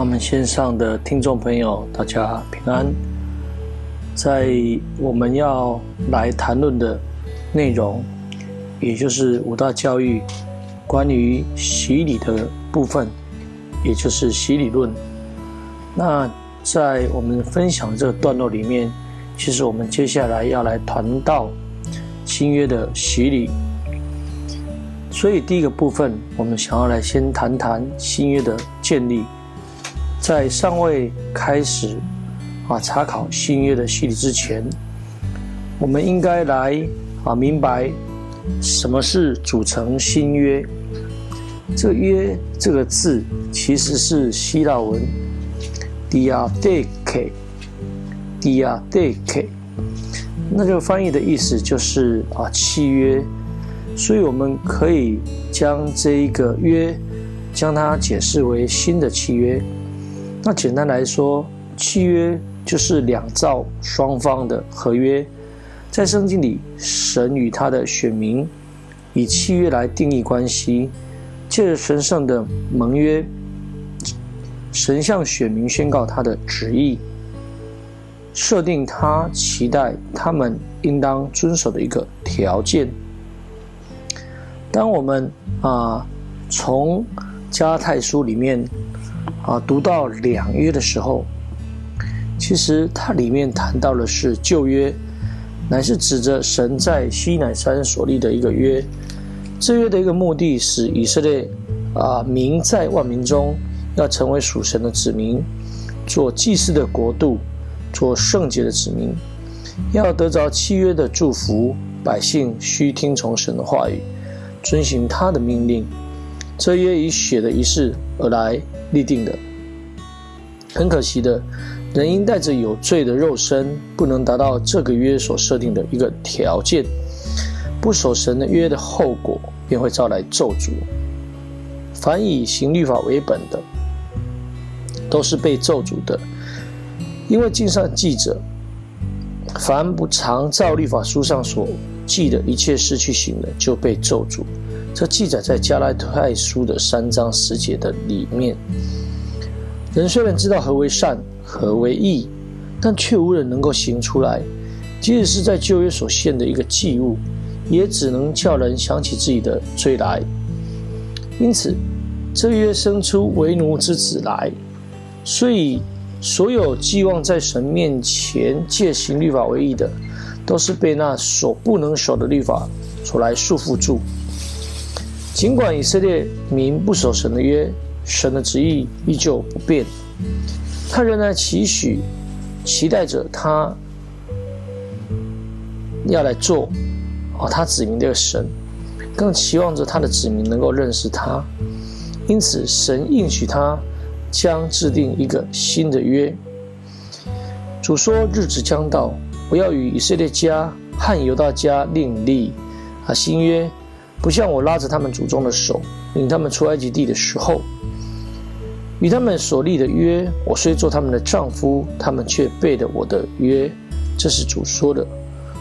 我们线上的听众朋友，大家平安。在我们要来谈论的内容，也就是五大教育关于洗礼的部分，也就是洗礼论。那在我们分享这个段落里面，其实我们接下来要来谈到新约的洗礼。所以第一个部分，我们想要来先谈谈新约的建立。在尚未开始啊查考新约的洗礼之前，我们应该来啊明白什么是组成新约。这个“约”这个字其实是希腊文 “diatheke”，“diatheke”，那个翻译的意思就是啊契约。所以我们可以将这一个约，将它解释为新的契约。那简单来说，契约就是两造双方的合约。在圣经里，神与他的选民以契约来定义关系，借着神圣的盟约，神向选民宣告他的旨意，设定他期待他们应当遵守的一个条件。当我们啊从加太书里面。啊，读到两约的时候，其实它里面谈到的是旧约，乃是指着神在西乃山所立的一个约。这约的一个目的是以色列啊民在万民中要成为属神的子民，做祭祀的国度，做圣洁的子民，要得着契约的祝福。百姓需听从神的话语，遵行他的命令。这约以血的仪式而来。立定的，很可惜的，人因带着有罪的肉身，不能达到这个约所设定的一个条件，不守神的约的后果，便会招来咒诅。凡以行律法为本的，都是被咒诅的，因为经上记着，凡不常照律法书上所记的一切事去行的，就被咒诅。这记载在加拉太书的三章十节的里面。人虽然知道何为善，何为义，但却无人能够行出来。即使是在旧约所献的一个祭物，也只能叫人想起自己的罪来。因此，这约生出为奴之子来。所以，所有寄望在神面前借行律法为义的，都是被那所不能守的律法所来束缚住。尽管以色列民不守神的约，神的旨意依旧不变。他仍然期许、期待着他要来做啊，他子民的神，更期望着他的子民能够认识他。因此，神应许他将制定一个新的约。主说：“日子将到，我要与以色列家和犹大家另立啊新约。”不像我拉着他们祖宗的手，领他们出埃及地的时候，与他们所立的约，我虽做他们的丈夫，他们却背了我的约。这是主说的。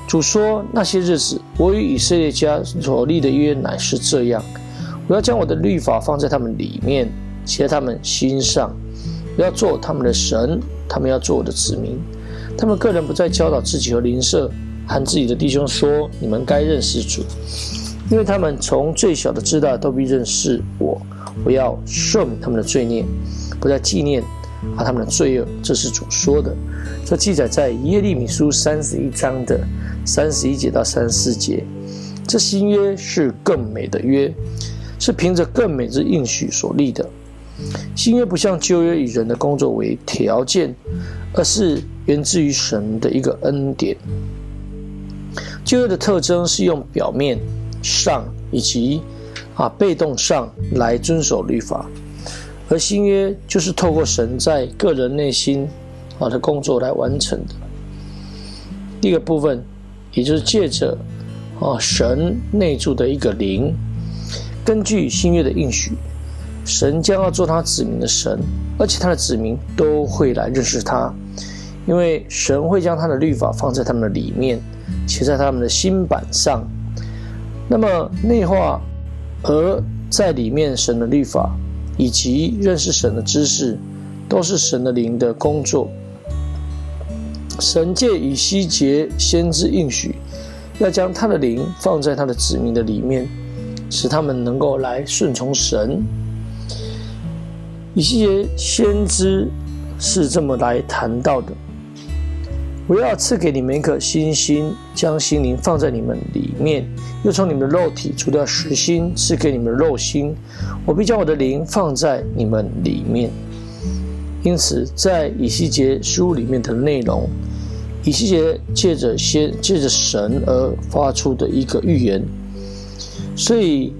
主说那些日子，我与以色列家所立的约乃是这样：我要将我的律法放在他们里面，写在他们心上。我要做他们的神，他们要做我的子民。他们个人不再教导自己和邻舍，和自己的弟兄说：你们该认识主。因为他们从最小的至大都必认识我，我要赦免他们的罪孽，不再纪念啊他们的罪恶。这是主说的。这记载在耶利米书三十一章的三十一节到三十四节。这新约是更美的约，是凭着更美之应许所立的。新约不像旧约以人的工作为条件，而是源自于神的一个恩典。旧约的特征是用表面。上以及啊被动上来遵守律法，而新约就是透过神在个人内心啊的工作来完成的。第一个部分，也就是借着啊神内住的一个灵，根据新约的应许，神将要做他子民的神，而且他的子民都会来认识他，因为神会将他的律法放在他们的里面，写在他们的心板上。那么内化，而在里面神的律法以及认识神的知识，都是神的灵的工作。神借以西结先知应许，要将他的灵放在他的子民的里面，使他们能够来顺从神。以西结先知是这么来谈到的。我要赐给你们一颗新心，将心灵放在你们里面；又从你们的肉体除掉实心，赐给你们肉心。我必将我的灵放在你们里面。因此，在以西结书里面的内容，以西结借着先借着神而发出的一个预言，所以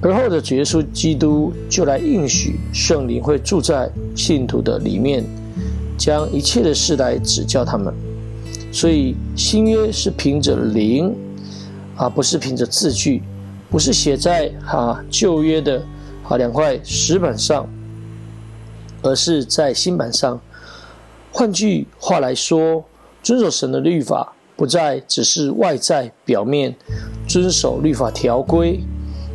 而后的主耶稣基督就来应许圣灵会住在信徒的里面，将一切的事来指教他们。所以新约是凭着灵，啊，不是凭着字句，不是写在哈旧约的啊两块石板上，而是在新版上。换句话来说，遵守神的律法，不再只是外在表面遵守律法条规，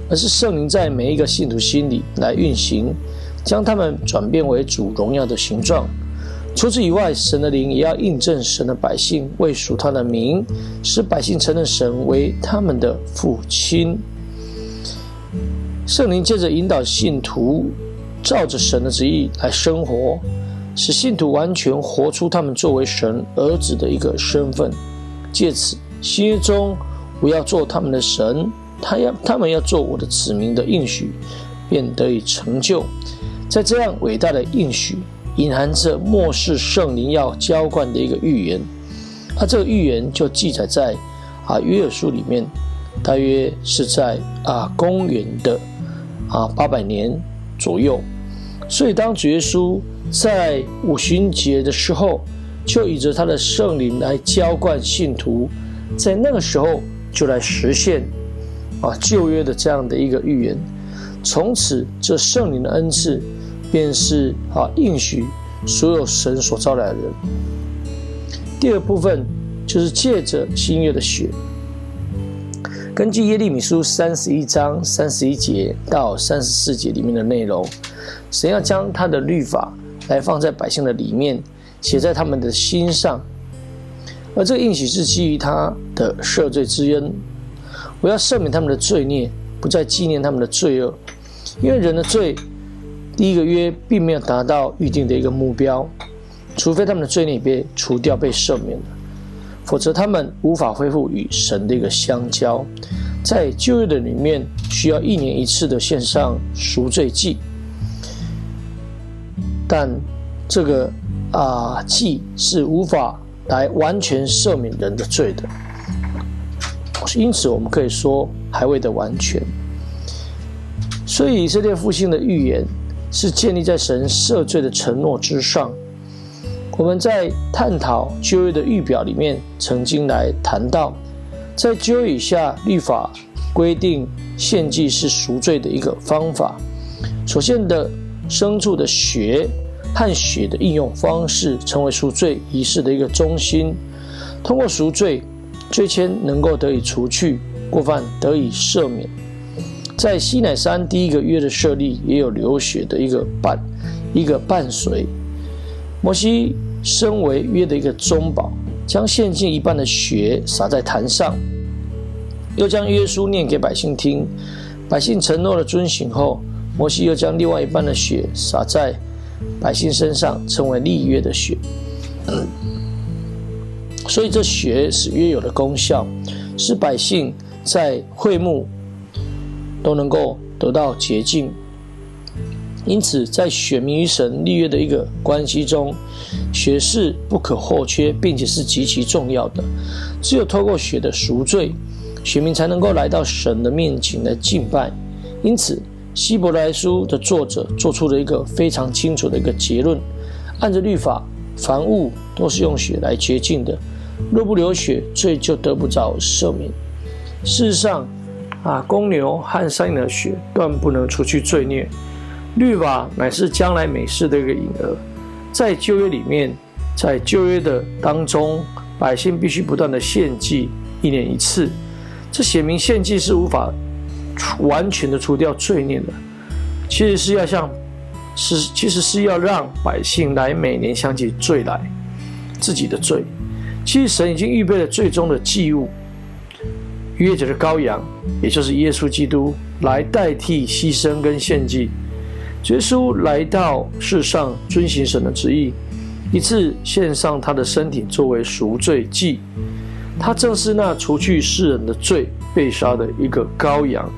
而是圣灵在每一个信徒心里来运行，将他们转变为主荣耀的形状。除此以外，神的灵也要印证神的百姓为属他的名，使百姓承认神为他们的父亲。圣灵借着引导信徒，照着神的旨意来生活，使信徒完全活出他们作为神儿子的一个身份。借此，新约中我要做他们的神，他要他们要做我的子民的应许，便得以成就。在这样伟大的应许。隐含着末世圣灵要浇灌的一个预言，那这个预言就记载在啊约珥书里面，大约是在啊公元的啊八百年左右。所以当主耶稣在五旬节的时候，就以着他的圣灵来浇灌信徒，在那个时候就来实现啊旧约的这样的一个预言。从此这圣灵的恩赐。便是啊，应许所有神所招来的人。第二部分就是借着新约的血，根据耶利米书三十一章三十一节到三十四节里面的内容，神要将他的律法来放在百姓的里面，写在他们的心上。而这个应许是基于他的赦罪之恩，我要赦免他们的罪孽，不再纪念他们的罪恶，因为人的罪。第一个约并没有达到预定的一个目标，除非他们的罪孽被除掉、被赦免了，否则他们无法恢复与神的一个相交。在旧约的里面，需要一年一次的献上赎罪祭，但这个啊祭是无法来完全赦免人的罪的，因此我们可以说还未得完全。所以以色列复兴的预言。是建立在神赦罪的承诺之上。我们在探讨旧约的预表里面，曾经来谈到，在旧约以下律法规定献祭是赎罪的一个方法。所献的牲畜的血和血的应用方式，成为赎罪仪式的一个中心。通过赎罪，罪愆能够得以除去，过犯得以赦免。在西乃山第一个约的设立，也有流血的一个伴，一个伴随。摩西身为约的一个中保，将献祭一半的血洒在坛上，又将约书念给百姓听。百姓承诺了遵行后，摩西又将另外一半的血洒在百姓身上，称为立约的血。所以这血是约有的功效，使百姓在会幕。都能够得到洁净，因此在选民与神立约的一个关系中，血是不可或缺，并且是极其重要的。只有透过血的赎罪，选民才能够来到神的面前来敬拜。因此，希伯来书的作者做出了一个非常清楚的一个结论：按着律法，凡物都是用血来洁净的，若不流血，罪就得不着赦免。事实上，啊，公牛和山羊的血断不能除去罪孽。律法乃是将来美事的一个影儿，在旧约里面，在旧约的当中，百姓必须不断的献祭，一年一次。这写明献祭是无法完全的除掉罪孽的，其实是要像是其实是要让百姓来每年想起罪来，自己的罪。其实神已经预备了最终的祭物，约着的羔羊，也就是耶稣基督来代替牺牲跟献祭。耶稣来到世上遵行神的旨意，一次献上他的身体作为赎罪祭。他正是那除去世人的罪被杀的一个羔羊。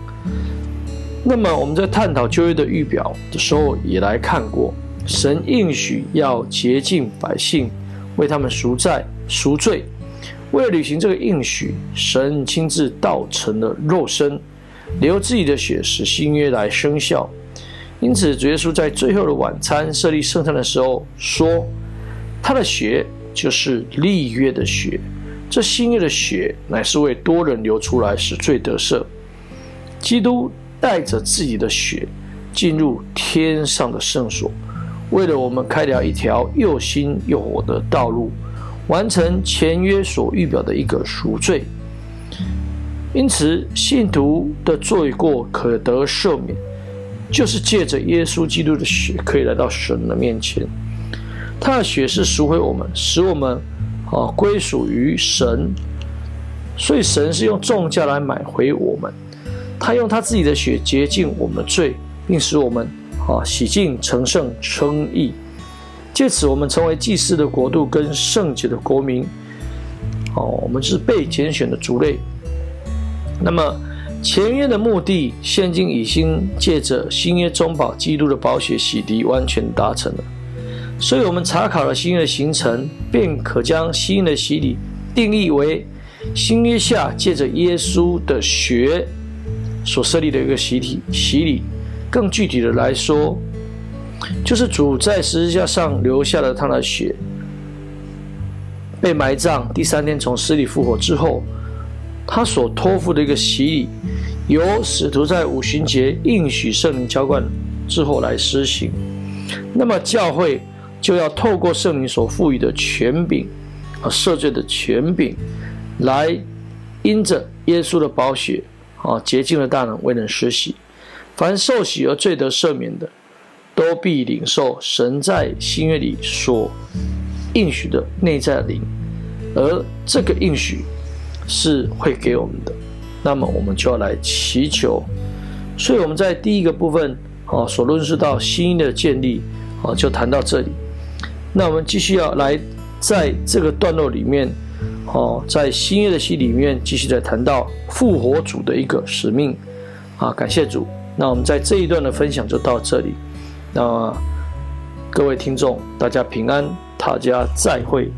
那么我们在探讨旧约的预表的时候，也来看过，神应许要洁净百姓，为他们赎债赎罪。为了履行这个应许，神亲自道成了肉身，流自己的血，使新约来生效。因此，主耶稣在最后的晚餐设立圣餐的时候说：“他的血就是立约的血。”这新约的血乃是为多人流出来，使罪得赦。基督带着自己的血进入天上的圣所，为了我们开了一条又新又活的道路，完成前约所预表的一个赎罪。因此，信徒的罪过可得赦免，就是借着耶稣基督的血可以来到神的面前。他的血是赎回我们，使我们。啊，归属于神，所以神是用重价来买回我们。他用他自己的血洁净我们的罪，并使我们啊洗净成圣称义。借此，我们成为祭司的国度跟圣洁的国民。哦，我们是被拣选的族类。那么前约的目的，现今已经借着新约中保基督的宝血洗涤，完全达成了。所以，我们查考了新约的形成，便可将新约的洗礼定义为新约下借着耶稣的血所设立的一个洗礼。洗礼，更具体的来说，就是主在十字架上留下了他的血，被埋葬，第三天从死里复活之后，他所托付的一个洗礼，由使徒在五旬节应许圣灵浇灌之后来施行。那么教会。就要透过圣灵所赋予的权柄，啊，赦罪的权柄，来因着耶稣的宝血，啊，洁净的大能，为人施洗。凡受洗而罪得赦免的，都必领受神在新约里所应许的内在灵，而这个应许是会给我们的。那么我们就要来祈求。所以我们在第一个部分，啊，所论述到新约的建立，啊，就谈到这里。那我们继续要来在这个段落里面，哦，在新约的戏里面继续在谈到复活主的一个使命，啊，感谢主。那我们在这一段的分享就到这里。那各位听众，大家平安，大家再会。